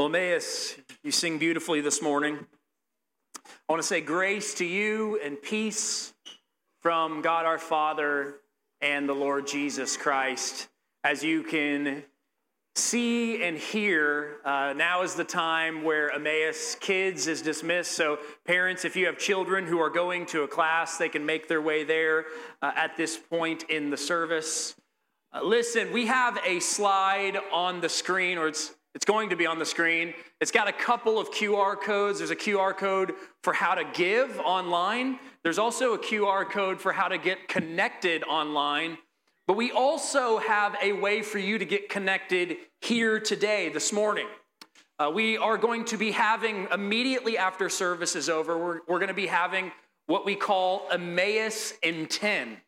Well, Emmaus, you sing beautifully this morning. I want to say grace to you and peace from God our Father and the Lord Jesus Christ. As you can see and hear, uh, now is the time where Emmaus Kids is dismissed. So, parents, if you have children who are going to a class, they can make their way there uh, at this point in the service. Uh, listen, we have a slide on the screen, or it's it's going to be on the screen. It's got a couple of QR codes. There's a QR code for how to give online. There's also a QR code for how to get connected online. But we also have a way for you to get connected here today, this morning. Uh, we are going to be having, immediately after service is over, we're, we're going to be having what we call Emmaus in 10.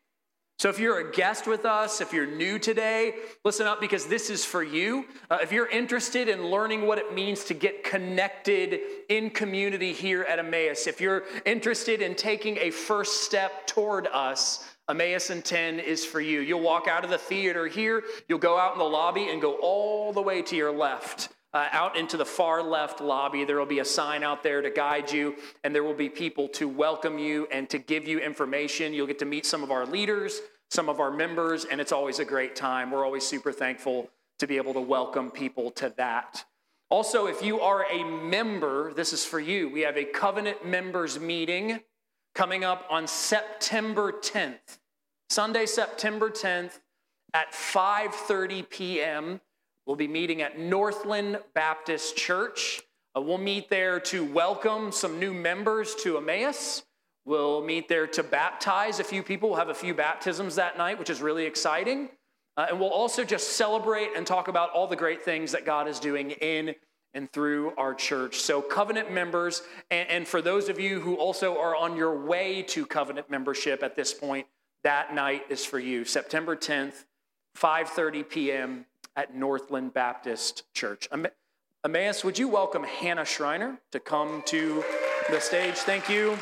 So, if you're a guest with us, if you're new today, listen up because this is for you. Uh, if you're interested in learning what it means to get connected in community here at Emmaus, if you're interested in taking a first step toward us, Emmaus in 10 is for you. You'll walk out of the theater here, you'll go out in the lobby and go all the way to your left. Uh, out into the far left lobby. There will be a sign out there to guide you, and there will be people to welcome you and to give you information. You'll get to meet some of our leaders, some of our members, and it's always a great time. We're always super thankful to be able to welcome people to that. Also, if you are a member, this is for you. We have a covenant members meeting coming up on September 10th. Sunday, September 10th at 5:30 p.m. We'll be meeting at Northland Baptist Church. Uh, we'll meet there to welcome some new members to Emmaus. We'll meet there to baptize a few people. We'll have a few baptisms that night, which is really exciting. Uh, and we'll also just celebrate and talk about all the great things that God is doing in and through our church. So, covenant members, and, and for those of you who also are on your way to covenant membership at this point, that night is for you. September 10th, 5:30 p.m. at Northland Baptist Church. Emmaus, would you welcome Hannah Schreiner to come to the stage? Thank you.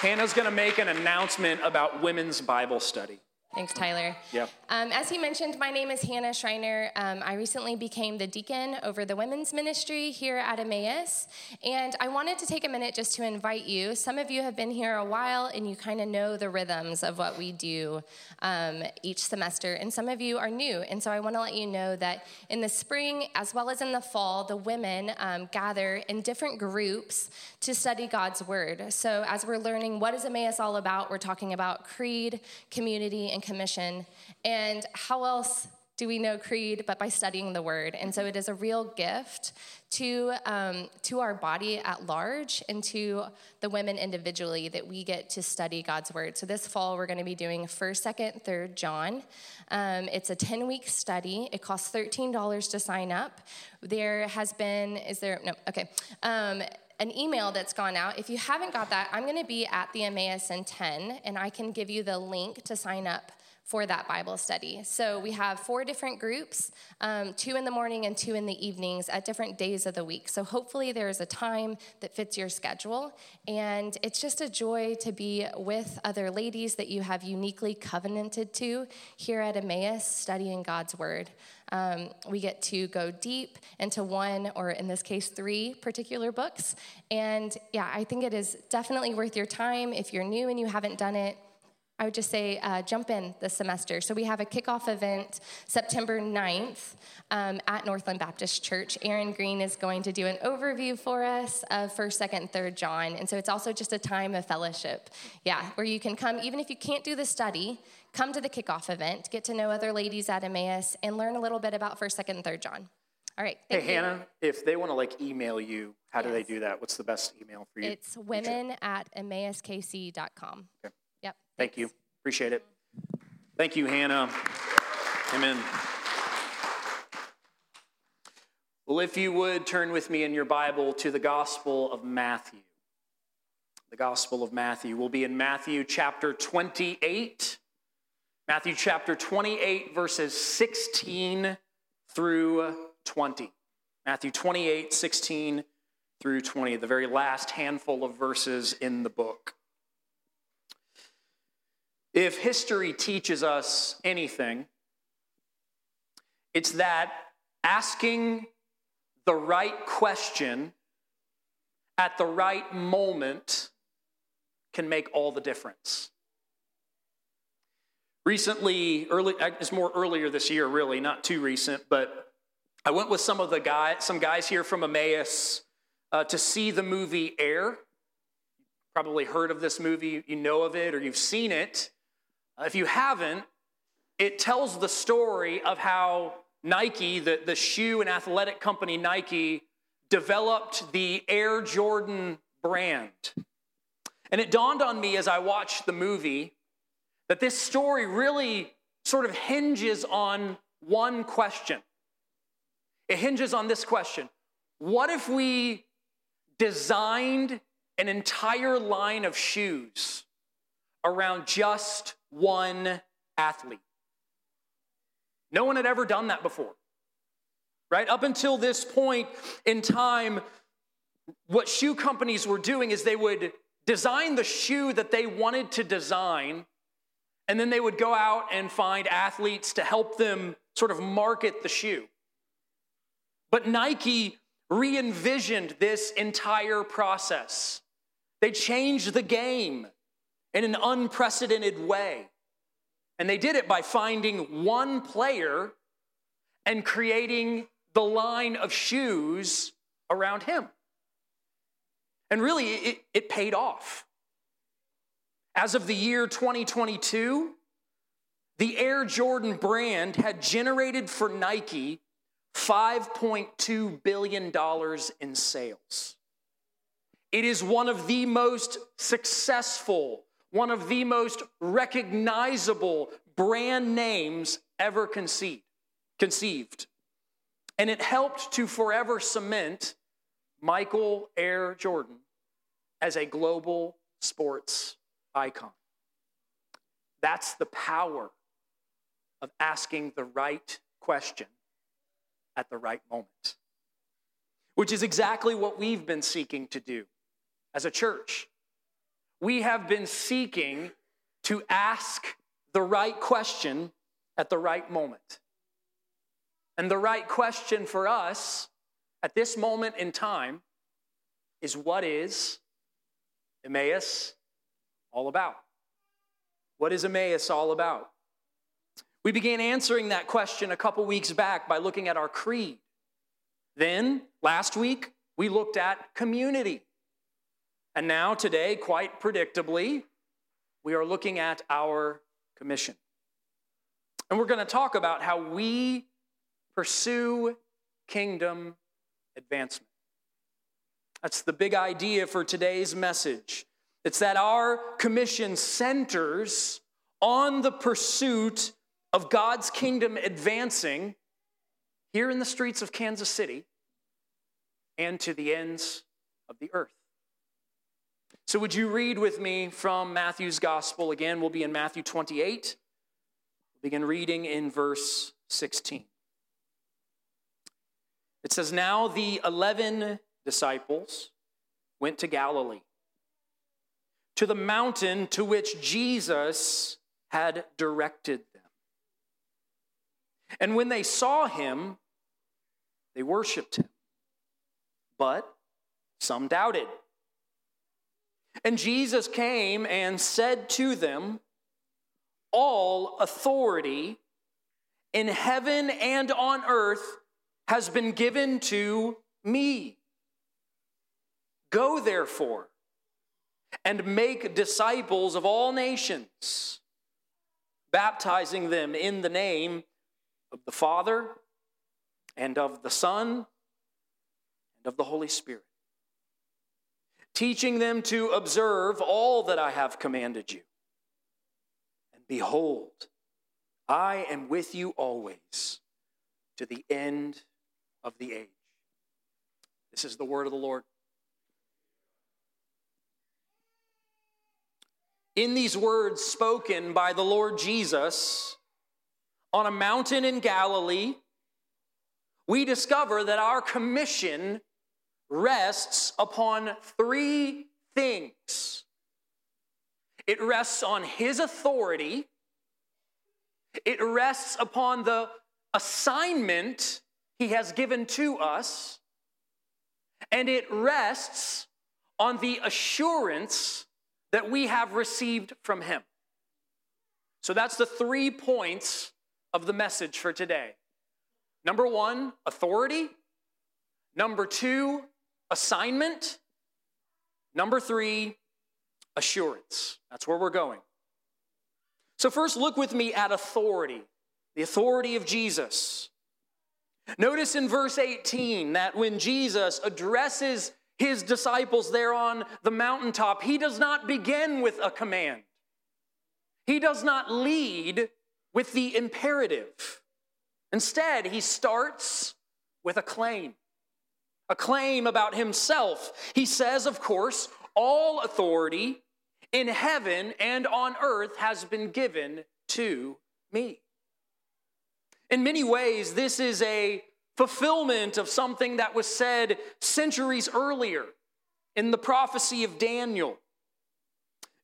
Hannah's going to make an announcement about women's Bible study. Thanks, Tyler. Yep. Um, as he mentioned, my name is Hannah Schreiner. Um, I recently became the deacon over the women's ministry here at Emmaus. And I wanted to take a minute just to invite you. Some of you have been here a while and you kind of know the rhythms of what we do um, each semester. And some of you are new. And so I want to let you know that in the spring, as well as in the fall, the women um, gather in different groups to study God's word. So as we're learning what is Emmaus all about, we're talking about creed, community, and commission. And how else do we know creed but by studying the word? And so it is a real gift to um, to our body at large and to the women individually that we get to study god's word. So this fall we're going to be doing first second third john. Um, it's a 10 week study. It costs $13 to sign up. There has been is there no okay. Um, an email that's gone out. If you haven't got that, I'm going to be at the Emmaus in 10, and I can give you the link to sign up for that Bible study. So we have four different groups, um, two in the morning and two in the evenings at different days of the week. So hopefully there's a time that fits your schedule. And it's just a joy to be with other ladies that you have uniquely covenanted to here at Emmaus studying God's Word. Um, we get to go deep into one, or in this case, three particular books. And yeah, I think it is definitely worth your time. If you're new and you haven't done it, I would just say uh, jump in this semester. So we have a kickoff event September 9th um, at Northland Baptist Church. Aaron Green is going to do an overview for us of 1st, 2nd, 3rd John. And so it's also just a time of fellowship. Yeah, where you can come, even if you can't do the study, come to the kickoff event, get to know other ladies at Emmaus, and learn a little bit about 1st, 2nd, and 3rd John. All right. Hey, you. Hannah, if they want to like email you, how yes. do they do that? What's the best email for you? It's women at emmauskc.com. Okay. Yep. Thank you. Appreciate it. Thank you, Hannah. Amen. Well, if you would turn with me in your Bible to the Gospel of Matthew. The Gospel of Matthew. We'll be in Matthew chapter 28. Matthew chapter 28, verses 16 through 20. Matthew 28, 16 through 20, the very last handful of verses in the book. If history teaches us anything, it's that asking the right question at the right moment can make all the difference. Recently, early, it's more earlier this year, really, not too recent, but I went with some of the guys, some guys here from Emmaus uh, to see the movie Air. Probably heard of this movie, you know of it, or you've seen it. Uh, if you haven't, it tells the story of how Nike, the, the shoe and athletic company Nike, developed the Air Jordan brand. And it dawned on me as I watched the movie that this story really sort of hinges on one question. It hinges on this question What if we designed an entire line of shoes around just one athlete? No one had ever done that before. Right? Up until this point in time, what shoe companies were doing is they would design the shoe that they wanted to design, and then they would go out and find athletes to help them sort of market the shoe. But Nike re envisioned this entire process. They changed the game in an unprecedented way. And they did it by finding one player and creating the line of shoes around him. And really, it, it paid off. As of the year 2022, the Air Jordan brand had generated for Nike $5.2 billion in sales. It is one of the most successful one of the most recognizable brand names ever conceived. conceived. And it helped to forever cement Michael Air Jordan as a global sports icon. That's the power of asking the right question at the right moment, which is exactly what we've been seeking to do as a church we have been seeking to ask the right question at the right moment. And the right question for us at this moment in time is what is Emmaus all about? What is Emmaus all about? We began answering that question a couple weeks back by looking at our creed. Then, last week, we looked at community. And now, today, quite predictably, we are looking at our commission. And we're going to talk about how we pursue kingdom advancement. That's the big idea for today's message. It's that our commission centers on the pursuit of God's kingdom advancing here in the streets of Kansas City and to the ends of the earth. So, would you read with me from Matthew's gospel again? We'll be in Matthew 28. We'll begin reading in verse 16. It says, Now the 11 disciples went to Galilee, to the mountain to which Jesus had directed them. And when they saw him, they worshiped him. But some doubted. And Jesus came and said to them, All authority in heaven and on earth has been given to me. Go therefore and make disciples of all nations, baptizing them in the name of the Father and of the Son and of the Holy Spirit teaching them to observe all that I have commanded you. And behold, I am with you always to the end of the age. This is the word of the Lord. In these words spoken by the Lord Jesus on a mountain in Galilee, we discover that our commission rests upon three things. It rests on his authority, it rests upon the assignment he has given to us, and it rests on the assurance that we have received from Him. So that's the three points of the message for today. Number one, authority. Number two, assignment. Number three, assurance. That's where we're going. So, first, look with me at authority, the authority of Jesus. Notice in verse 18 that when Jesus addresses his disciples there on the mountaintop, he does not begin with a command. He does not lead with the imperative. Instead, he starts with a claim. A claim about himself. He says, of course, all authority in heaven and on earth has been given to me. In many ways, this is a fulfillment of something that was said centuries earlier in the prophecy of Daniel.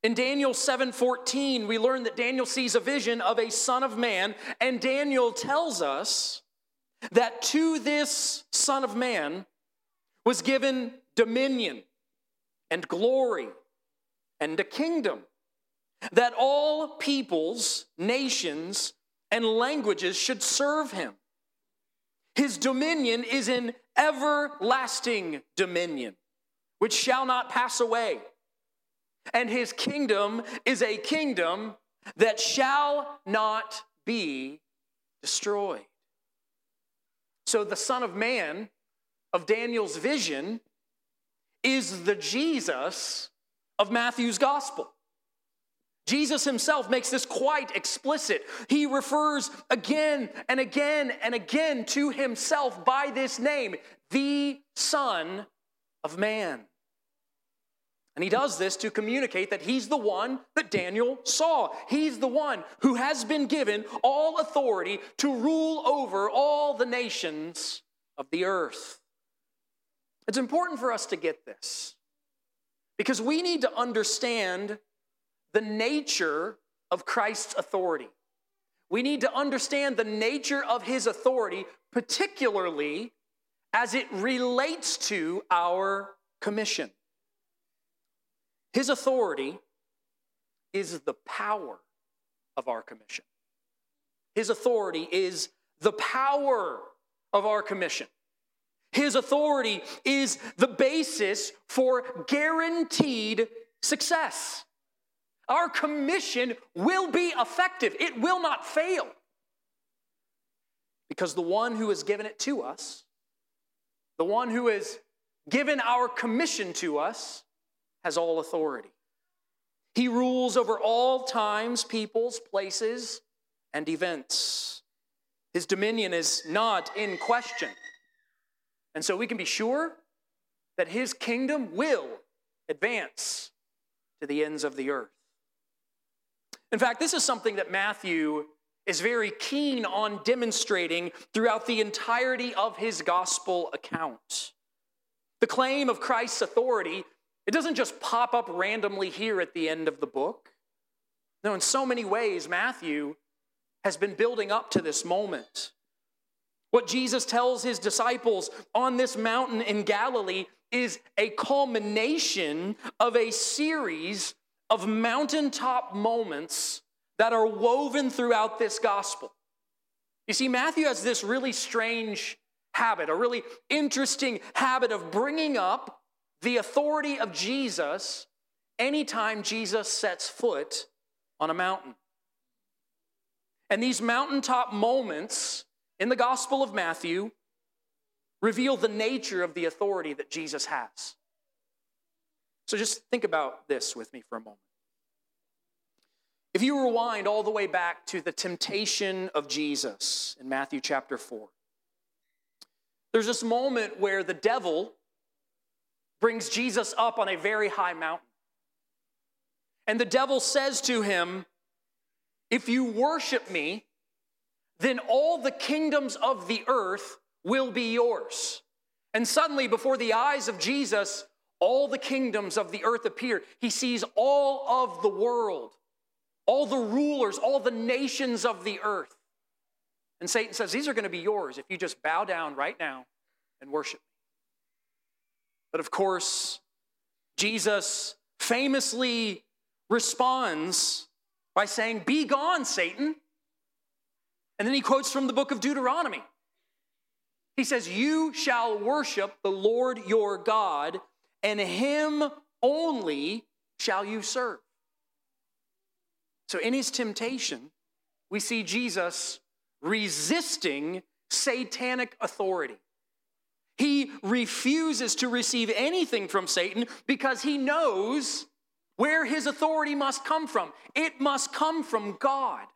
In Daniel 7:14, we learn that Daniel sees a vision of a son of man, and Daniel tells us that to this son of man was given dominion and glory and a kingdom, that all peoples, nations, and languages should serve him. His dominion is an everlasting dominion, which shall not pass away. And his kingdom is a kingdom that shall not be destroyed. So the Son of Man of Daniel's vision is the Jesus of Matthew's gospel. Jesus himself makes this quite explicit. He refers again and again and again to himself by this name, the Son of Man. And he does this to communicate that he's the one that Daniel saw. He's the one who has been given all authority to rule over all the nations of the earth. It's important for us to get this because we need to understand the nature of Christ's authority. We need to understand the nature of his authority, particularly as it relates to our commission. His authority is the power of our commission. His authority is the power of our commission. His authority is the basis for guaranteed success. Our commission will be effective, it will not fail. Because the one who has given it to us, the one who has given our commission to us, has all authority. He rules over all times, peoples, places, and events. His dominion is not in question. And so we can be sure that his kingdom will advance to the ends of the earth. In fact, this is something that Matthew is very keen on demonstrating throughout the entirety of his gospel account. The claim of Christ's authority, it doesn't just pop up randomly here at the end of the book. No, in so many ways, Matthew has been building up to this moment. What Jesus tells his disciples on this mountain in Galilee is a culmination of a series of mountaintop moments that are woven throughout this gospel. You see, Matthew has this really strange habit, a really interesting habit of bringing up the authority of Jesus anytime Jesus sets foot on a mountain. And these mountaintop moments in the Gospel of Matthew reveal the nature of the authority that Jesus has. So just think about this with me for a moment. If you rewind all the way back to the temptation of Jesus in Matthew chapter 4, there's this moment where the devil brings Jesus up on a very high mountain. And the devil says to him, If you worship me, then all the kingdoms of the earth will be yours. And suddenly, before the eyes of Jesus, all the kingdoms of the earth appear. He sees all of the world, all the rulers, all the nations of the earth. And Satan says, These are going to be yours if you just bow down right now and worship me. But of course, Jesus famously responds by saying, Be gone, Satan. And then he quotes from the book of Deuteronomy. He says, You shall worship the Lord your God, and him only shall you serve. So in his temptation, we see Jesus resisting satanic authority. He refuses to receive anything from Satan because he knows where his authority must come from. It must come from God.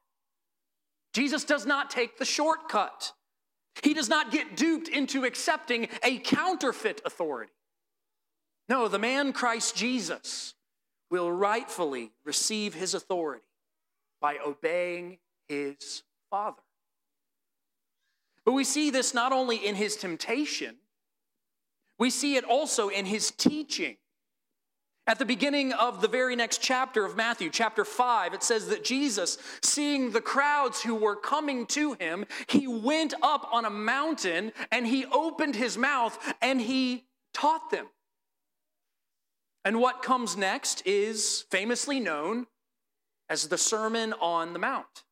Jesus does not take the shortcut. He does not get duped into accepting a counterfeit authority. No, the man Christ Jesus will rightfully receive his authority by obeying his Father. But we see this not only in his temptation, we see it also in his teaching. At the beginning of the very next chapter of Matthew, chapter 5, it says that Jesus, seeing the crowds who were coming to him, he went up on a mountain and he opened his mouth and he taught them. And what comes next is famously known as the Sermon on the Mount,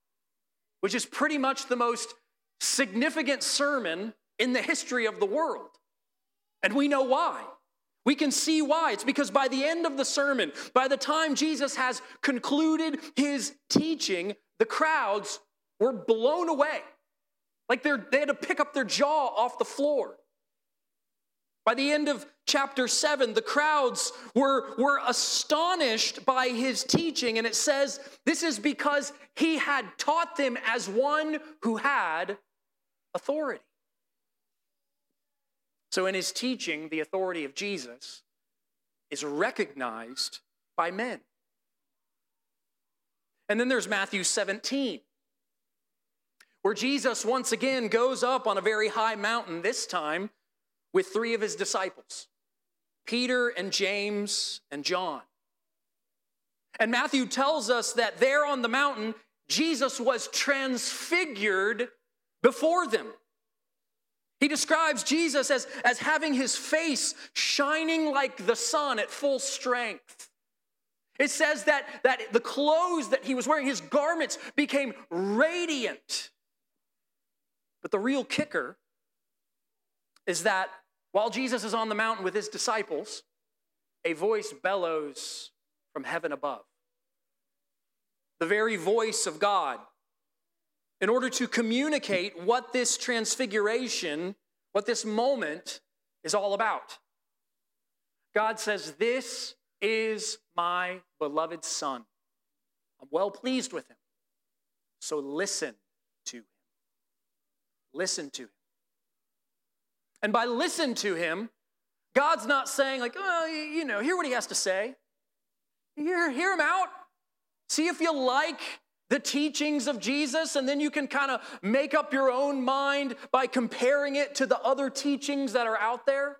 which is pretty much the most significant sermon in the history of the world. And we know why. We can see why. It's because by the end of the sermon, by the time Jesus has concluded his teaching, the crowds were blown away. Like they had to pick up their jaw off the floor. By the end of chapter 7, the crowds were, were astonished by his teaching, and it says this is because he had taught them as one who had authority. So, in his teaching, the authority of Jesus is recognized by men. And then there's Matthew 17, where Jesus once again goes up on a very high mountain, this time with three of his disciples Peter and James and John. And Matthew tells us that there on the mountain, Jesus was transfigured before them. He describes Jesus as, as having his face shining like the sun at full strength. It says that, that the clothes that he was wearing, his garments, became radiant. But the real kicker is that while Jesus is on the mountain with his disciples, a voice bellows from heaven above. The very voice of God in order to communicate what this transfiguration, what this moment is all about. God says, This is my beloved Son. I'm well pleased with him. So listen to him. Listen to him. And by listen to him, God's not saying, like, oh, you know, hear what he has to say. Hear, hear him out. See if you like the teachings of Jesus, and then you can kind of make up your own mind by comparing it to the other teachings that are out there?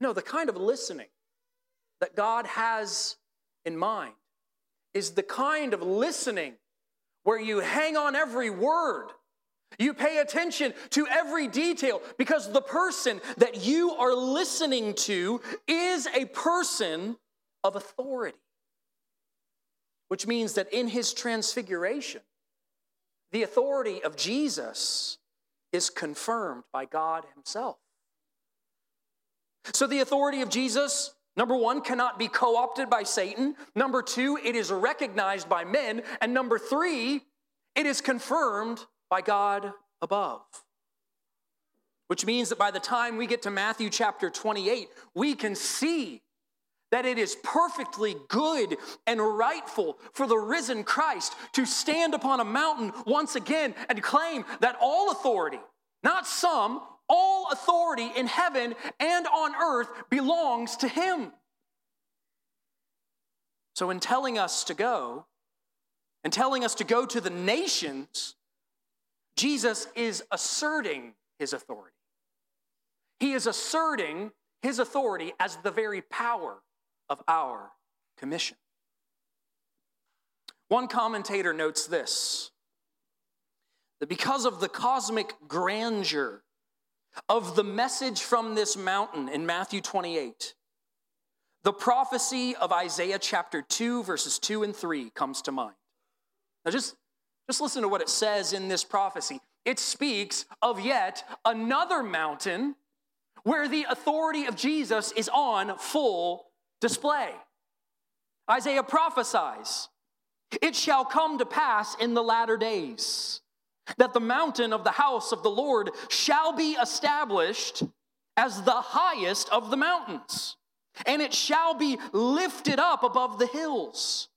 No, the kind of listening that God has in mind is the kind of listening where you hang on every word. You pay attention to every detail because the person that you are listening to is a person of authority which means that in his transfiguration, the authority of Jesus is confirmed by God himself. So the authority of Jesus, number one, cannot be co opted by Satan. Number two, it is recognized by men. And number three, it is confirmed by God above. Which means that by the time we get to Matthew chapter 28, we can see that it is perfectly good and rightful for the risen Christ to stand upon a mountain once again and claim that all authority, not some, all authority in heaven and on earth belongs to him. So, in telling us to go, and telling us to go to the nations, Jesus is asserting his authority. He is asserting his authority as the very power of our commission. One commentator notes this that because of the cosmic grandeur of the message from this mountain in Matthew 28, the prophecy of Isaiah chapter 2, verses 2 and 3 comes to mind. Now, just, just listen to what it says in this prophecy. It speaks of yet another mountain where the authority of Jesus is on full display. Isaiah prophesies, It shall come to pass in the latter days that the mountain of the house of the Lord shall be established as the highest of the mountains, and it shall be lifted up above the hills.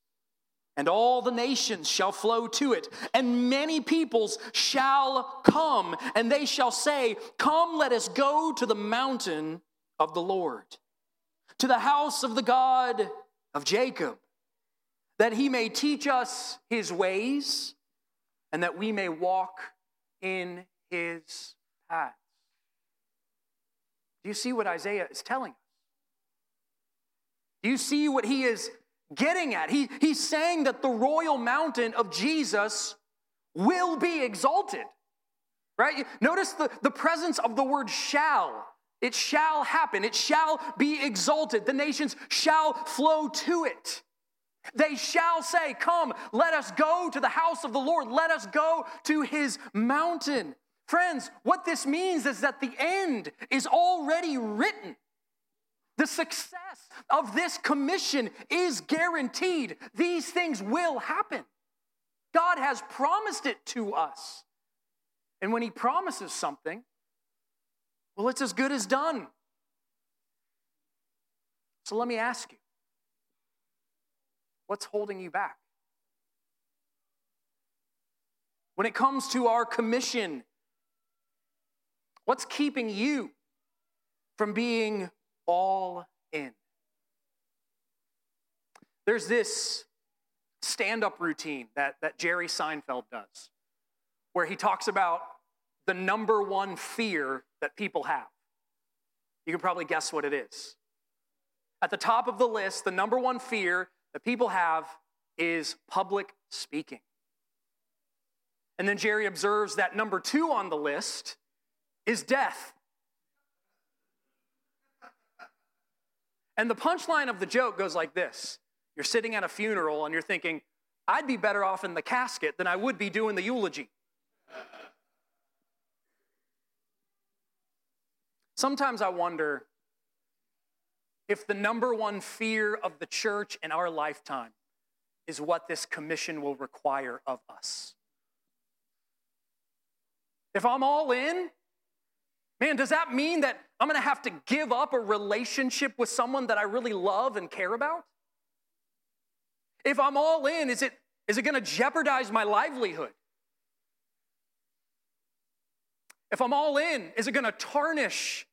And all the nations shall flow to it, and many peoples shall come, and they shall say, Come, let us go to the mountain of the Lord, to the house of the God of Jacob, that he may teach us his ways and that we may walk in his paths. Do you see what Isaiah is telling us? Do you see what he is getting at? He, he's saying that the royal mountain of Jesus will be exalted, right? Notice the, the presence of the word shall. It shall happen. It shall be exalted. The nations shall flow to it. They shall say, Come, let us go to the house of the Lord. Let us go to his mountain. Friends, what this means is that the end is already written. The success of this commission is guaranteed. These things will happen. God has promised it to us. And when he promises something, well, it's as good as done. So let me ask you What's holding you back? When it comes to our commission, what's keeping you from being all in? There's this stand up routine that, that Jerry Seinfeld does, where he talks about the number one fear that people have. You can probably guess what it is. At the top of the list, the number one fear that people have is public speaking. And then Jerry observes that number two on the list is death. And the punchline of the joke goes like this You're sitting at a funeral and you're thinking, I'd be better off in the casket than I would be doing the eulogy. Sometimes I wonder if the number one fear of the church in our lifetime is what this commission will require of us. If I'm all in, man, does that mean that I'm gonna have to give up a relationship with someone that I really love and care about? If I'm all in, is it, is it gonna jeopardize my livelihood? If I'm all in, is it gonna tarnish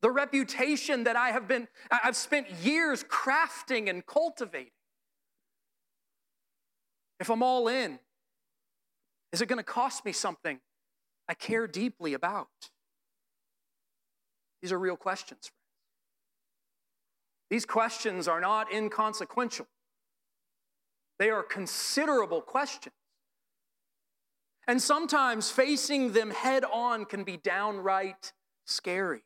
the reputation that I have been, I've spent years crafting and cultivating. If I'm all in, is it going to cost me something I care deeply about? These are real questions. These questions are not inconsequential, they are considerable questions. And sometimes facing them head on can be downright scary.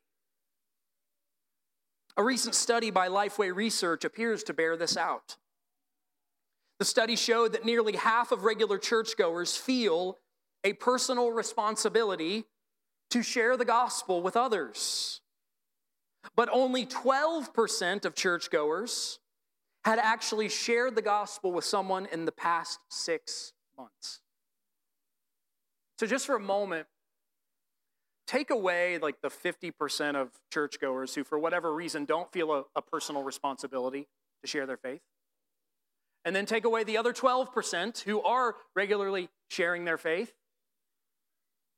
A recent study by Lifeway Research appears to bear this out. The study showed that nearly half of regular churchgoers feel a personal responsibility to share the gospel with others. But only 12% of churchgoers had actually shared the gospel with someone in the past six months. So, just for a moment, take away like the 50% of churchgoers who, for whatever reason, don't feel a, a, personal responsibility to share their faith. And then take away the other 12% who are regularly sharing their faith.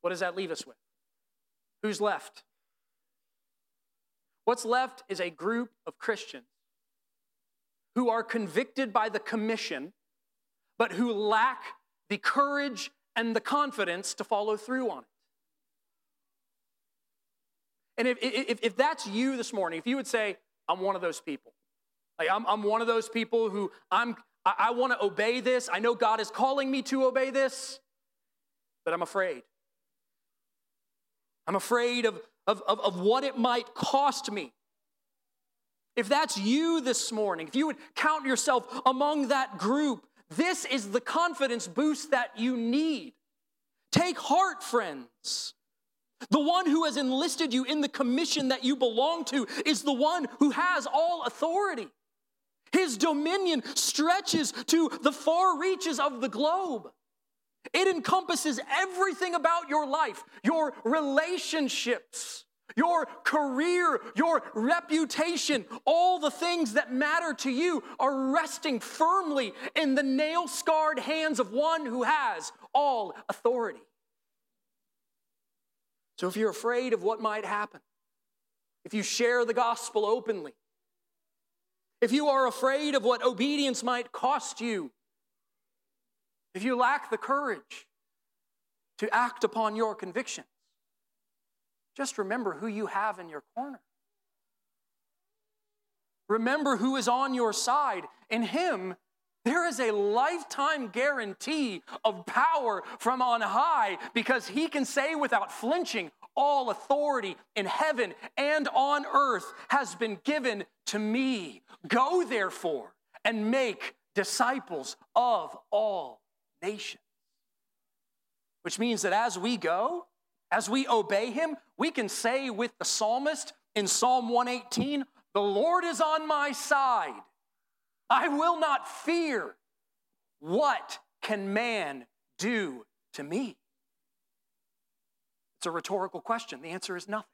What does that leave us with? Who's left? What's left is a group of Christians who are convicted by the commission, but who lack the courage and the confidence to follow through on it. And if, if, if that's you this morning, if you would say, I'm one of those people, like I'm, I'm one of those people who I'm, I, I want to obey this. I know God is calling me to obey this, but I'm afraid. I'm afraid of, of, of, of what it might cost me. If that's you this morning, if you would count yourself among that group, this is the confidence boost that you need. Take heart, friends. The one who has enlisted you in the commission that you belong to is the one who has all authority. His dominion stretches to the far reaches of the globe. It encompasses everything about your life, your relationships, your career, your reputation, all the things that matter to you are resting firmly in the nail scarred hands of one who has all authority. So if you're afraid of what might happen, if you share the gospel openly, if you are afraid of what obedience might cost you, if you lack the courage to act upon your convictions, just remember who you have in your corner. Remember who is on your side. In Him, there is a lifetime guarantee of power from on high because He can say without flinching, All authority in heaven and on earth has been given to me. Go therefore and make disciples of all nations. Which means that as we go, as we obey him, we can say with the psalmist in Psalm 118, The Lord is on my side. I will not fear. What can man do to me? It's a rhetorical question. The answer is nothing.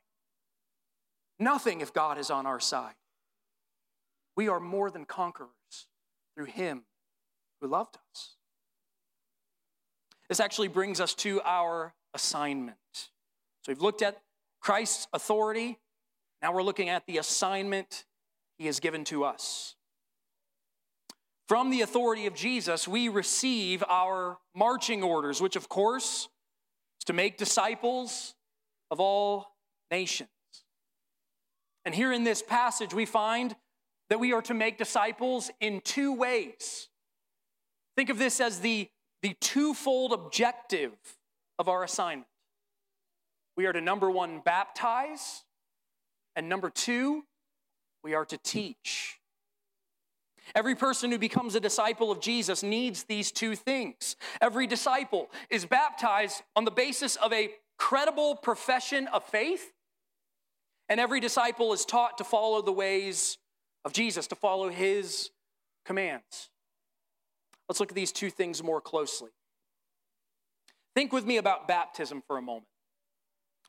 Nothing if God is on our side. We are more than conquerors through him who loved us. This actually brings us to our assignment. So we've looked at Christ's authority. Now we're looking at the assignment he has given to us. From the authority of Jesus, we receive our marching orders, which, of course, is to make disciples of all nations. And here in this passage, we find that we are to make disciples in two ways. Think of this as the the twofold objective of our assignment. We are to number one, baptize, and number two, we are to teach. Every person who becomes a disciple of Jesus needs these two things. Every disciple is baptized on the basis of a credible profession of faith, and every disciple is taught to follow the ways of Jesus, to follow his commands. Let's look at these two things more closely. Think with me about baptism for a moment.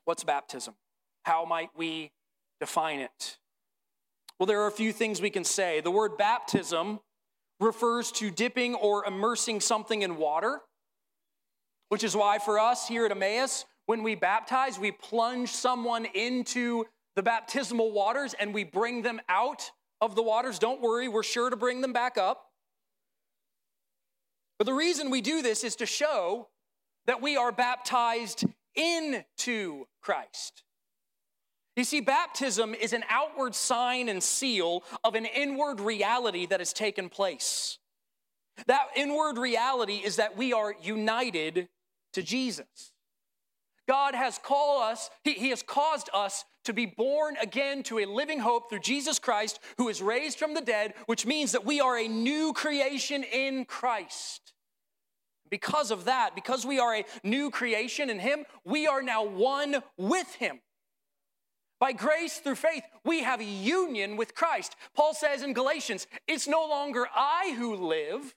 What's baptism? How might we define it? Well, there are a few things we can say. The word baptism refers to dipping or immersing something in water, which is why for us here at Emmaus, when we baptize, we plunge someone into the baptismal waters and we bring them out of the waters. Don't worry, we're sure to bring them back up. But the reason we do this is to show that we are baptized into Christ. You see, baptism is an outward sign and seal of an inward reality that has taken place. That inward reality is that we are united to Jesus. God has called us, he, he, has caused us to be born again to a living hope through Jesus Christ, who is raised from the dead, which means that we are a new creation in Christ. Because of that, because we are a new creation in Him, we are now one with Him. By grace through faith, we have union with Christ. Paul says in Galatians, it's no longer I who live,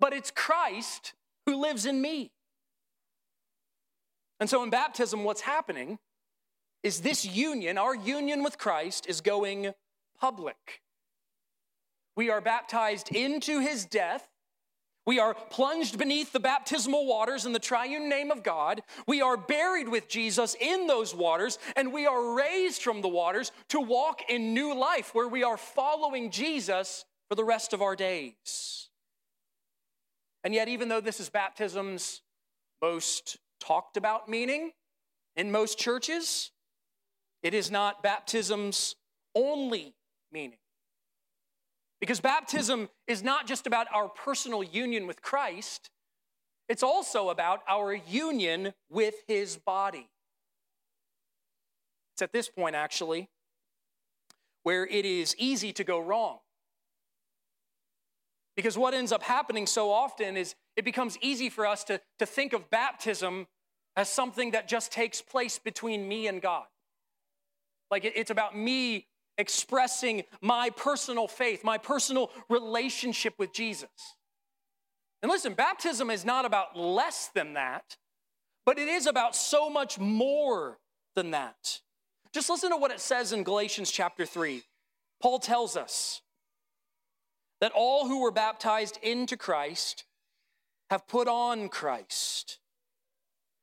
but it's Christ who lives in me. And so in baptism, what's happening is this union, our union with Christ, is going public. We are baptized into his death we are plunged beneath the baptismal waters in the triune name of God. We are buried with Jesus in those waters, and we are raised from the waters to walk in new life where we are following Jesus for the rest of our days. And yet, even though this is baptism's most talked about meaning in most churches, it is not baptism's only meaning. Because baptism is not just about our personal union with Christ, it's also about our union with his body. It's at this point, actually, where it is easy to go wrong. Because what ends up happening so often is it becomes easy for us to, to think of baptism as something that just takes place between me and God. Like it, it's about me expressing my personal faith, my personal relationship with Jesus. And listen, baptism is not about less than that, but it is about so much more than that. Just listen to what it says in Galatians chapter 3. Paul tells us that all who were baptized into Christ have put on Christ,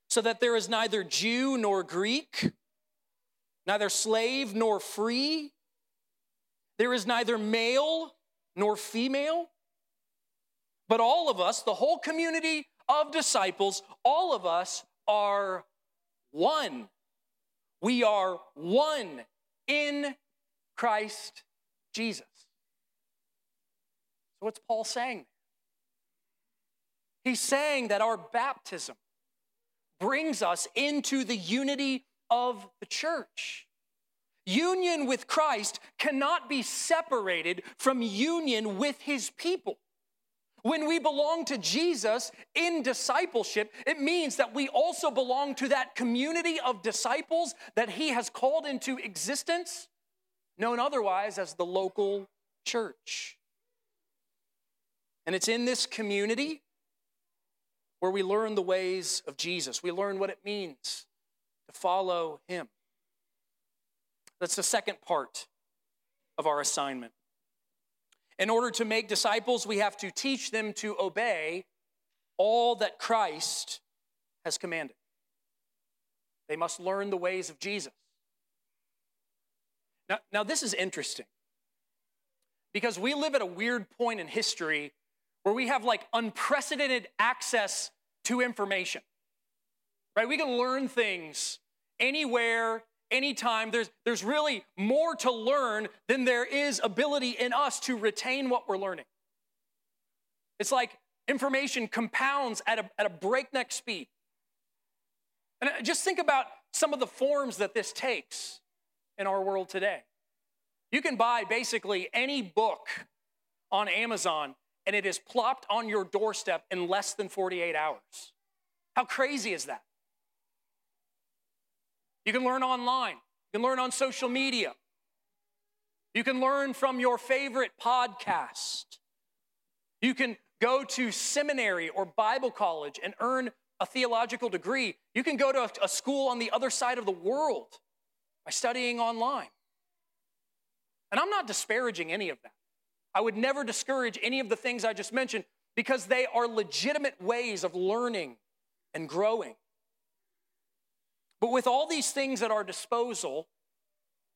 so that there is neither Jew nor Greek, neither slave nor free, there is neither male nor female, but all of us, the whole community of disciples, all of us are one. We are one in Christ Jesus. So, what's Paul saying? He's saying that our baptism brings us into the unity of the church. Union with Christ cannot be separated from union with his people. When we belong to Jesus in discipleship, it means that we also belong to that community of disciples that he has called into existence, known otherwise as the local church. And it's in this community where we learn the ways of Jesus. We learn what it means to follow him. That's the second part of our assignment. In order to make disciples, we have to teach them to obey all that Christ has commanded. They must learn the ways of Jesus. Now, now this is interesting because we live at a weird point in history where we have like unprecedented access to information, right? We can learn things anywhere, anytime. There's, there's really more to learn than there is ability in us to retain what we're learning. It's like information compounds at a, at a breakneck speed. And uh, just think about some of the forms that this takes in our world today. You can buy basically any book on Amazon and it is plopped on your doorstep in less than 48 hours. How crazy is that? You can learn online, you can learn on social media, you can learn from your favorite podcast. You can go to seminary or Bible college and earn a theological degree. You can go to a, school on the other side of the world by studying online. And I'm not disparaging any of that. I would never discourage any of the things I just mentioned because they are legitimate ways of learning and growing. But with all these things at our disposal,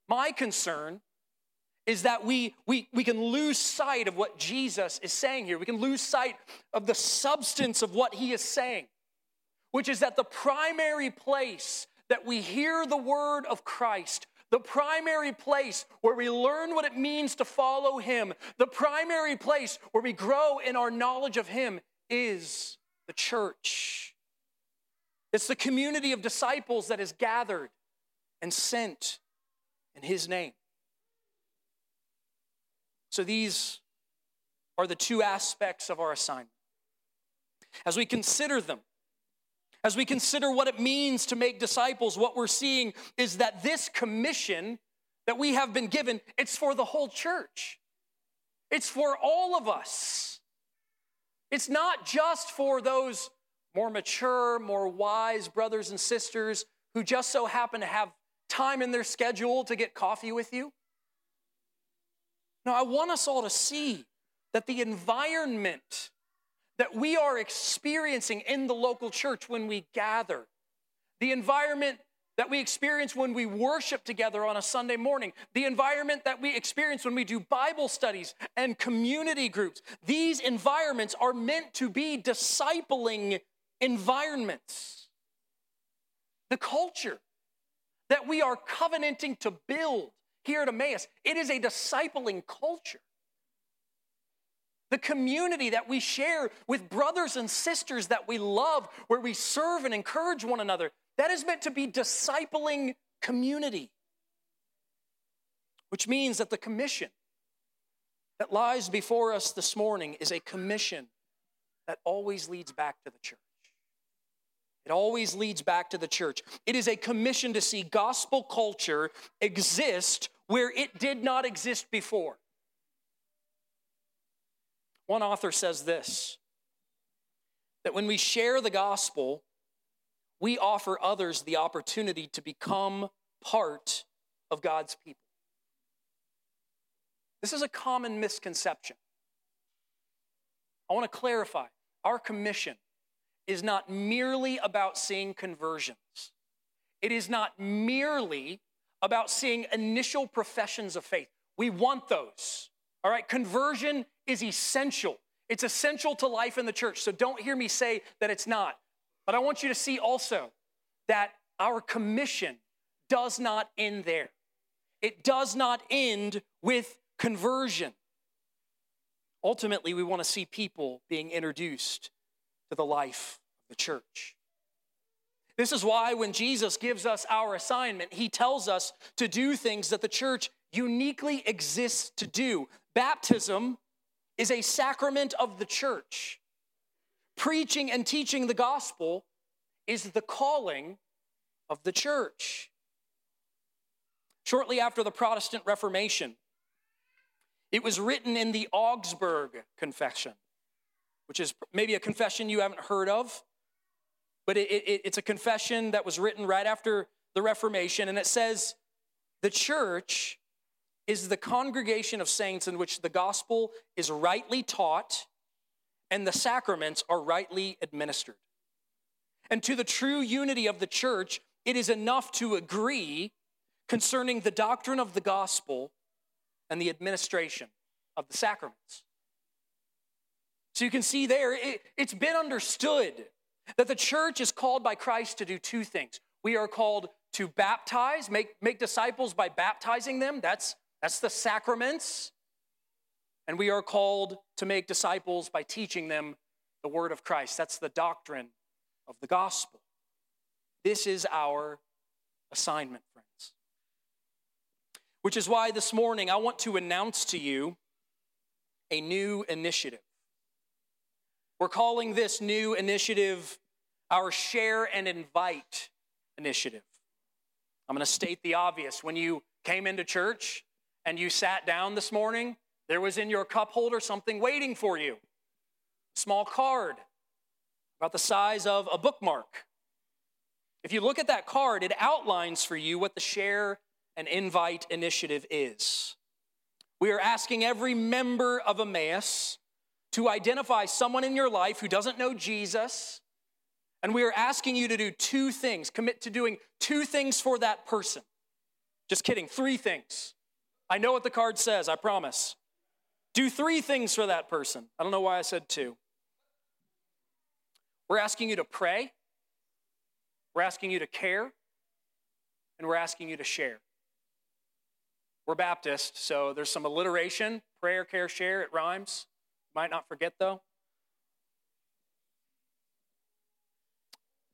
my concern is that we, we, we can lose sight of what Jesus is saying here. We can lose sight of the substance of what he is saying, which is that the primary place that we hear the word of Christ, the primary place where we learn what it means to follow him, the primary place where we grow in our knowledge of him is the church. It's the community of disciples that is gathered and sent in his name. So these are the two aspects of our assignment. As we consider them, as we consider what it means to make disciples, what we're seeing is that this commission that we have been given, it's for the whole church. It's for all of us. It's not just for those more mature, more wise brothers and sisters who just so happen to have time in their schedule to get coffee with you. Now, I want us all to see that the environment that we are experiencing in the local church when we gather, the environment that we experience when we worship together on a Sunday morning, the environment that we experience when we do Bible studies and community groups, these environments are meant to be discipling environments, the culture that we are covenanting to build here at Emmaus. It is a discipling culture. The community that we share with brothers and sisters that we love, where we serve and encourage one another, that is meant to be discipling community. which means that the commission that lies before us this morning is a commission that always leads back to the church. It always leads back to the church. It is a commission to see gospel culture exist where it did not exist before. One author says this that when we share the gospel, we offer others the opportunity to become part of God's people. This is a common misconception. I want to clarify our commission is not merely about seeing conversions, it is not merely about seeing initial professions of faith. We want those. All right, conversion is essential. It's essential to life in the church. So don't hear me say that it's not. But I want you to see also that our commission does not end there. It does not end with conversion. Ultimately, we want to see people being introduced to the life of the church. This is why when Jesus gives us our assignment, he tells us to do things that the church uniquely exists to do. Baptism is a sacrament of the church. Preaching and teaching the gospel is the calling of the church. Shortly after the Protestant Reformation, it was written in the Augsburg Confession, which is maybe a confession you haven't heard of, but it, it, it's a confession that was written right after the Reformation, and it says, The church is the congregation of saints in which the gospel is rightly taught and the sacraments are rightly administered. And to the true unity of the church, it is enough to agree concerning the doctrine of the gospel and the administration of the sacraments. So you can see there, it, it's been understood that the church is called by Christ to do two things. We are called to baptize, make, make disciples by baptizing them. That's, that's the sacraments. And we are called to make disciples by teaching them the word of Christ. That's the doctrine of the gospel. This is our assignment, friends. Which is why this morning I want to announce to you a new initiative. We're calling this new initiative our Share and Invite initiative. I'm going to state the obvious. When you came into church and you sat down this morning, there was in your cup holder something waiting for you. Small card about the size of a bookmark. If you look at that card, it outlines for you what the Share and Invite initiative is. We are asking every member of Emmaus to identify someone in your life who doesn't know Jesus. And we are asking you to do two things, commit to doing two things for that person. Just kidding, three things. I know what the card says, I promise. Do three things for that person. I don't know why I said two. We're asking you to pray, we're asking you to care, and we're asking you to share. We're Baptist, so there's some alliteration prayer, care, share. It rhymes. Might not forget though.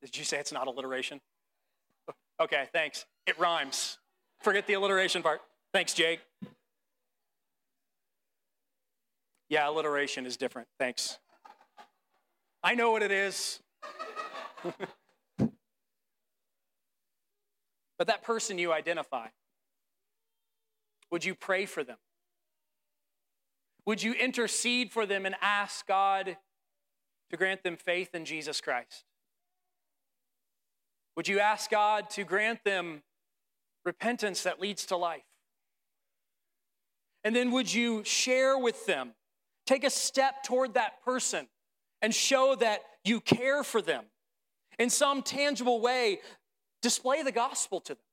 Did you say it's not alliteration? Okay, thanks. It rhymes. Forget the alliteration part. Thanks, Jake. Yeah, alliteration is different. Thanks. I know what it is. but that person you identify, would you pray for them? Would you intercede for them and ask God to grant them faith in Jesus Christ? Would you ask God to grant them repentance that leads to life? And then would you share with them, take a step toward that person and show that you care for them in some tangible way? Display the gospel to them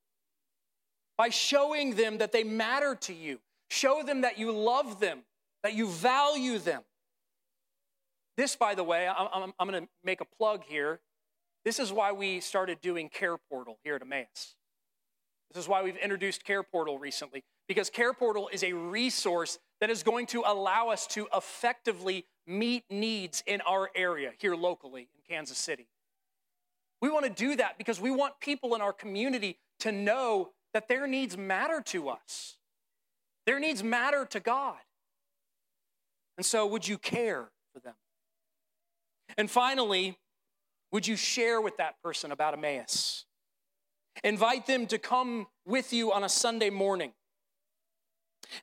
by showing them that they matter to you. Show them that you love them, that you value them. This, by the way, I'm, I'm, I'm going to make a plug here. This is why we started doing Care Portal here at Emmaus. This is why we've introduced Care Portal recently, because Care Portal is a resource that is going to allow us to effectively meet needs in our area here locally in Kansas City. We want to do that because we want people in our community to know that their needs matter to us. Their needs matter to God. And so, would you care for them? And finally, would you share with that person about Emmaus? Invite them to come with you on a Sunday morning.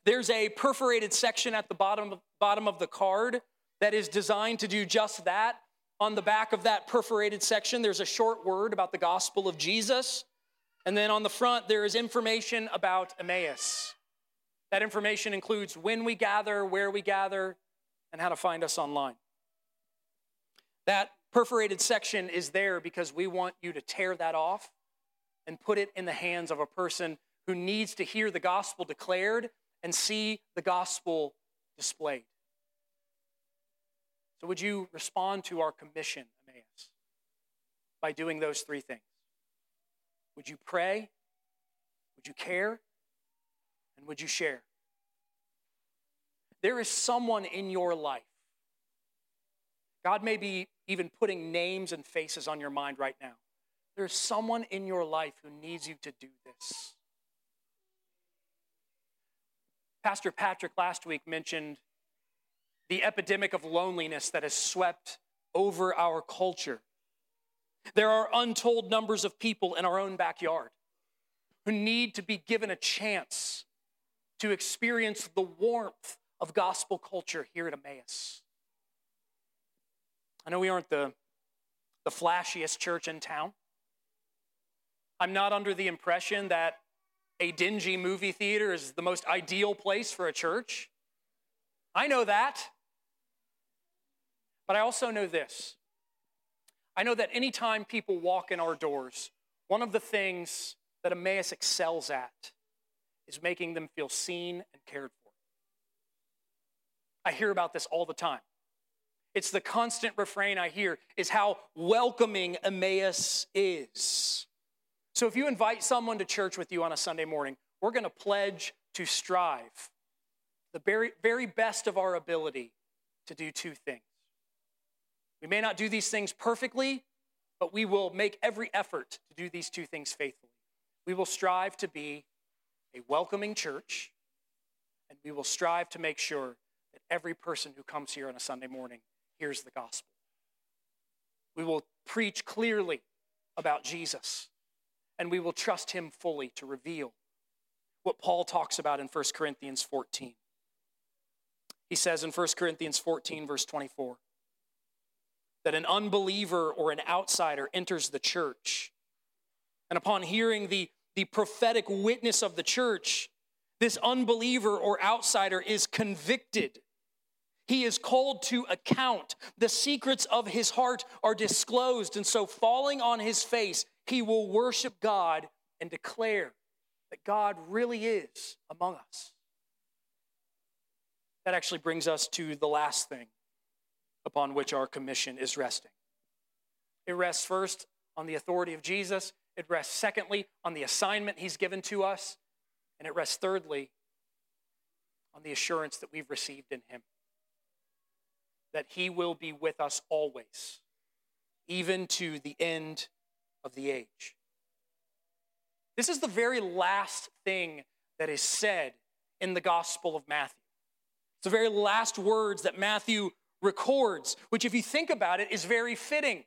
There's a perforated section at the bottom, bottom of the card that is designed to do just that. On the back of that perforated section, there's a short word about the gospel of Jesus. And then on the front, there is information about Emmaus. That information includes when we gather, where we gather, and how to find us online. That perforated section is there because we want you to tear that off and put it in the hands of a person who needs to hear the gospel declared and see the gospel displayed. So, would you respond to our commission, Emmaus, by doing those three things? Would you pray? Would you care? And would you share? There is someone in your life. God may be even putting names and faces on your mind right now. There's someone in your life who needs you to do this. Pastor Patrick last week mentioned the epidemic of loneliness that has swept over our culture. There are untold numbers of people in our own backyard who need to be given a chance to experience the warmth of gospel culture here at Emmaus. I know we aren't the, the flashiest church in town. I'm not under the impression that a dingy movie theater is the most ideal place for a church. I know that. But I also know this I know that anytime people walk in our doors, one of the things that Emmaus excels at is making them feel seen and cared for. I hear about this all the time. It's the constant refrain I hear is how welcoming Emmaus is. So if you invite someone to church with you on a Sunday morning, we're going to pledge to strive the very, very best of our ability to do two things. We may not do these things perfectly, but we will make every effort to do these two things faithfully. We will strive to be a welcoming church, and we will strive to make sure every person who comes here on a Sunday morning hears the gospel. We will preach clearly about Jesus and we will trust him fully to reveal what Paul talks about in 1 Corinthians 14. He says in 1 Corinthians 14, verse 24, that an unbeliever or an outsider enters the church. And upon hearing the, the prophetic witness of the church, this unbeliever or outsider is convicted. He is called to account. The secrets of his heart are disclosed. And so, falling on his face, he will worship God and declare that God really is among us. That actually brings us to the last thing upon which our commission is resting. It rests first on the authority of Jesus, it rests secondly on the assignment he's given to us, and it rests thirdly on the assurance that we've received in him that he will be with us always, even to the end of the age. This is the very last thing that is said in the Gospel of Matthew. It's the very last words that Matthew records, which, if you think about it, is very fitting.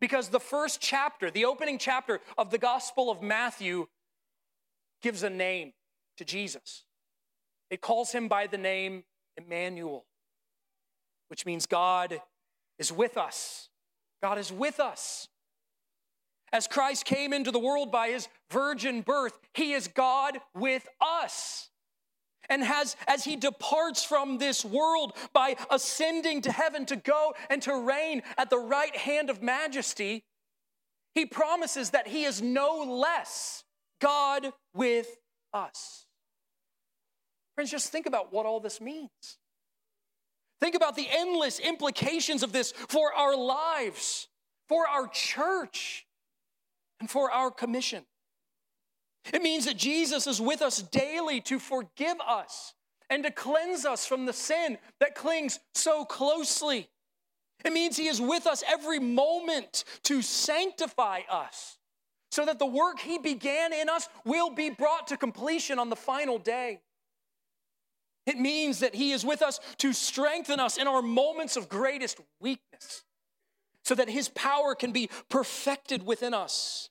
Because the first chapter, the opening chapter of the Gospel of Matthew, gives a name to Jesus. It calls him by the name Emmanuel, which means God is with us. God is with us. As Christ came into the world by his virgin birth, he is God with us. And has, as he departs from this world by ascending to heaven to go and to reign at the right hand of majesty, he promises that he is no less God with us. Friends, just think about what all this means. Think about the endless implications of this for our lives, for our church, and for our commission. It means that Jesus is with us daily to forgive us and to cleanse us from the sin that clings so closely. It means He is with us every moment to sanctify us so that the work He began in us will be brought to completion on the final day. It means that He is with us to strengthen us in our moments of greatest weakness so that His power can be perfected within us.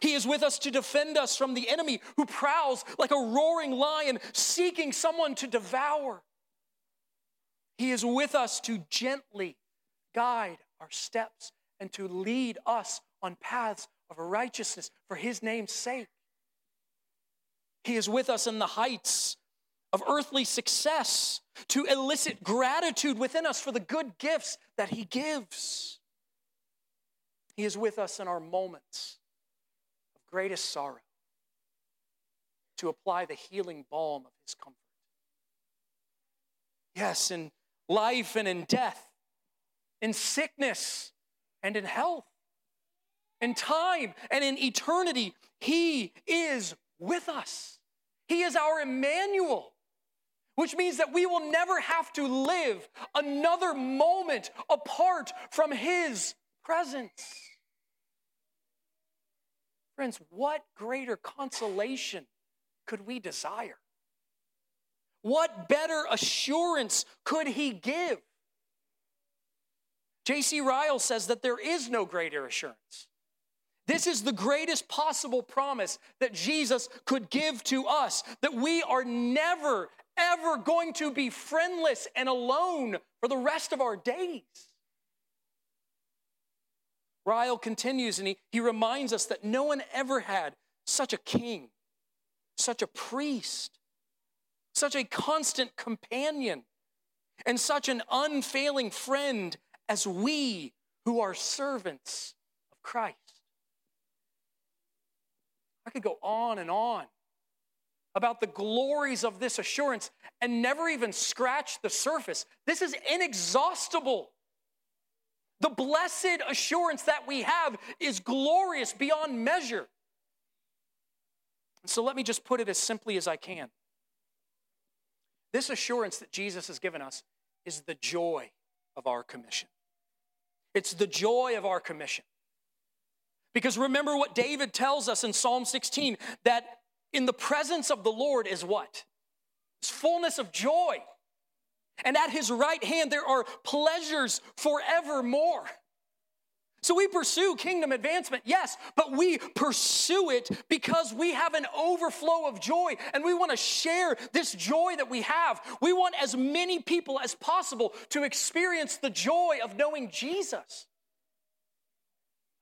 He is with us to defend us from the enemy who prowls like a roaring lion seeking someone to devour. He is with us to gently guide our steps and to lead us on paths of righteousness for His name's sake. He is with us in the heights of earthly success to elicit gratitude within us for the good gifts that He gives. He is with us in our moments of greatest sorrow to apply the healing balm of His comfort. Yes, in life and in death, in sickness and in health, in time and in eternity, He is with us. He is our Emmanuel, which means that we will never have to live another moment apart from His presence. Friends, what greater consolation could we desire? What better assurance could He give? J.C. Ryle says that there is no greater assurance. This is the greatest possible promise that Jesus could give to us that we are never, ever going to be friendless and alone for the rest of our days. Ryle continues and he, he reminds us that no one ever had such a king, such a priest, such a constant companion, and such an unfailing friend as we who are servants of Christ. I could go on and on about the glories of this assurance and never even scratch the surface. This is inexhaustible. The blessed assurance that we have is glorious beyond measure. So let me just put it as simply as I can. This assurance that Jesus has given us is the joy of our commission. It's the joy of our commission. Because remember what David tells us in Psalm 16 that in the presence of the Lord is what? It's fullness of joy. And at his right hand there are pleasures forevermore. So we pursue kingdom advancement, yes, but we pursue it because we have an overflow of joy and we want to share this joy that we have. We want as many people as possible to experience the joy of knowing Jesus.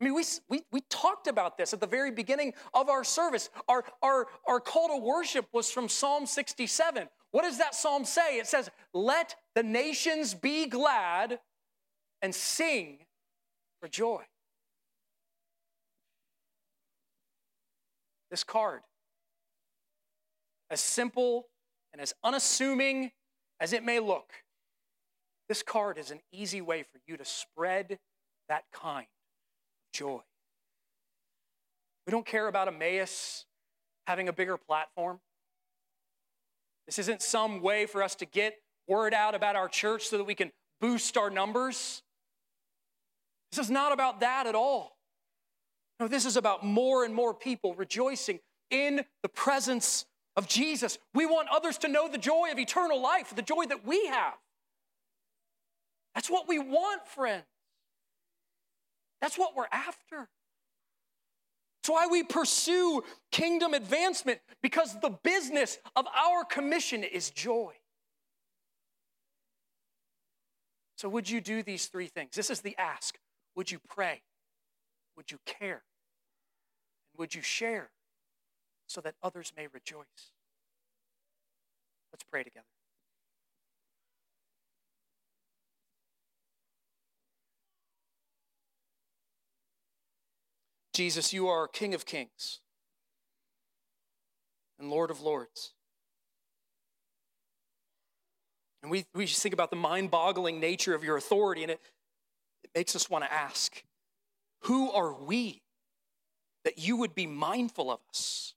I mean, we, we, we talked about this at the very beginning of our service. Our, our, our call to worship was from Psalm 67. What does that psalm say? It says, Let the nations be glad and sing for joy. This card, as simple and as unassuming as it may look, this card is an easy way for you to spread that kind joy. We don't care about Emmaus having a bigger platform. This isn't some way for us to get word out about our church so that we can boost our numbers. This is not about that at all. No, this is about more and more people rejoicing in the presence of Jesus. We want others to know the joy of eternal life, the joy that we have. That's what we want, friends. That's what we're after. That's why we pursue kingdom advancement, because the business of our commission is joy. So, would you do these three things? This is the ask. Would you pray? Would you care? And would you share so that others may rejoice? Let's pray together. Jesus, you are King of Kings and Lord of Lords. And we, we just think about the mind boggling nature of your authority, and it, it makes us want to ask who are we that you would be mindful of us,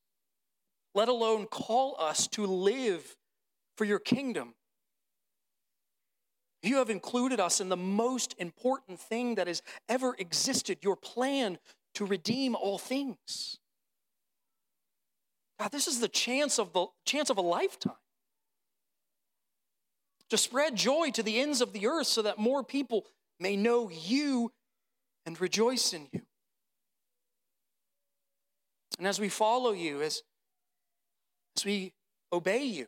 let alone call us to live for your kingdom? You have included us in the most important thing that has ever existed your plan to redeem all things. God, this is the chance of the chance of a lifetime. to spread joy to the ends of the earth so that more people may know you and rejoice in you. And as we follow you, as, as we obey you,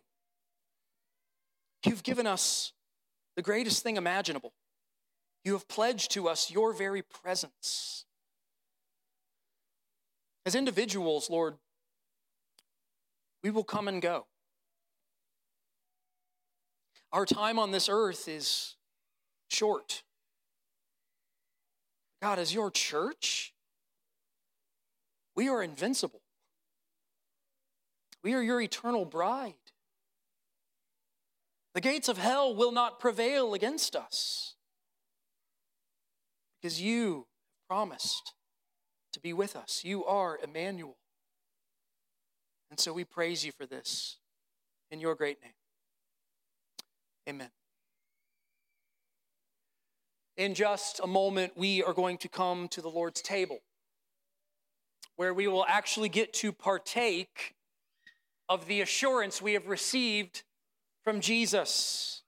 you've given us the greatest thing imaginable. You have pledged to us your very presence. As individuals, Lord, we will come and go. Our time on this earth is short. God, as your church, we are invincible. We are your eternal bride. The gates of hell will not prevail against us because you promised to be with us. You are Emmanuel. And so we praise you for this in your great name. Amen. In just a moment, we are going to come to the Lord's table where we will actually get to partake of the assurance we have received from Jesus.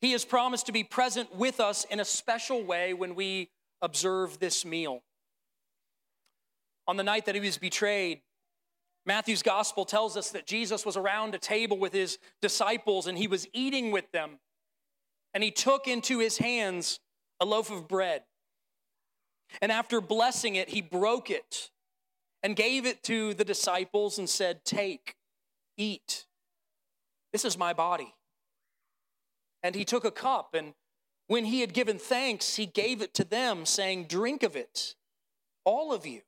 He has promised to be present with us in a special way when we observe this meal. On the night that he was betrayed, Matthew's gospel tells us that Jesus was around a table with his disciples and he was eating with them. And he took into his hands a loaf of bread. And after blessing it, he broke it and gave it to the disciples and said, Take, eat. This is my body. And he took a cup, and when he had given thanks, he gave it to them, saying, Drink of it, all of you.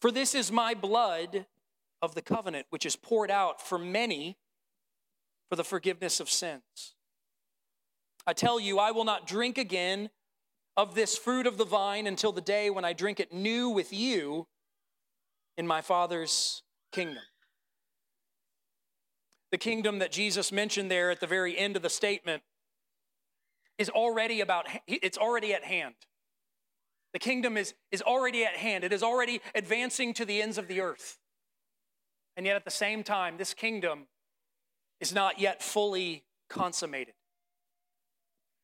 For this is my blood of the covenant, which is poured out for many for the forgiveness of sins. I tell you, I will not drink again of this fruit of the vine until the day when I drink it new with you in my Father's kingdom. The kingdom that Jesus mentioned there at the very end of the statement is already about, it's already at hand. The kingdom is, is already at hand. It is already advancing to the ends of the earth. And yet, at the same time, this kingdom is not yet fully consummated.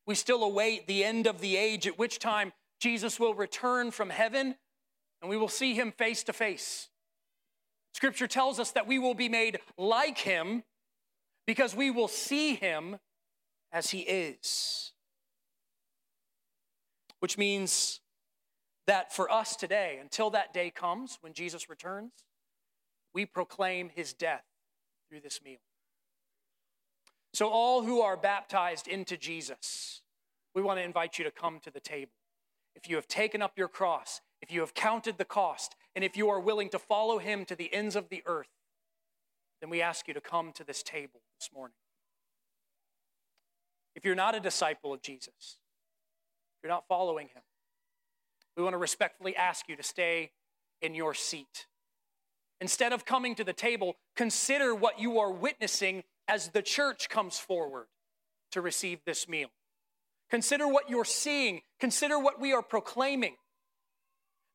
We still await the end of the age, at which time Jesus will return from heaven and we will see him face to face. Scripture tells us that we will be made like him because we will see him as he is. Which means that for us today, until that day comes when Jesus returns, we proclaim his death through this meal. So, all who are baptized into Jesus, we want to invite you to come to the table. If you have taken up your cross, if you have counted the cost, and if you are willing to follow him to the ends of the earth, then we ask you to come to this table this morning. If you're not a disciple of Jesus, you're not following him, we want to respectfully ask you to stay in your seat. Instead of coming to the table, consider what you are witnessing as the church comes forward to receive this meal. Consider what you're seeing. Consider what we are proclaiming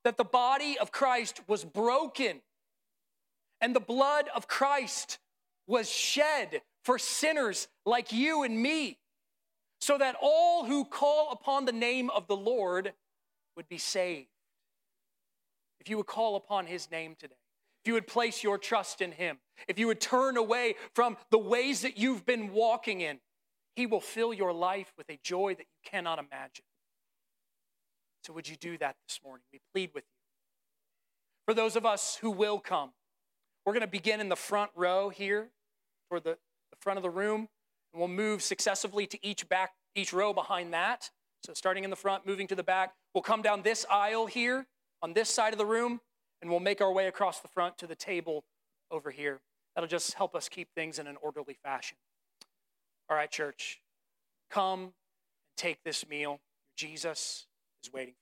that the body of Christ was broken and the blood of Christ was shed for sinners like you and me, so that all who call upon the name of the Lord would be saved. If you would call upon his name today, if you would place your trust in him, if you would turn away from the ways that you've been walking in, he will fill your life with a joy that you cannot imagine. So, would you do that this morning? We plead with you. For those of us who will come, we're going to begin in the front row here, toward the, the front of the room, and we'll move successively to each back, each row behind that. So, starting in the front, moving to the back, we'll come down this aisle here on this side of the room, and we'll make our way across the front to the table over here. That'll just help us keep things in an orderly fashion. All right, church, come and take this meal. Jesus is waiting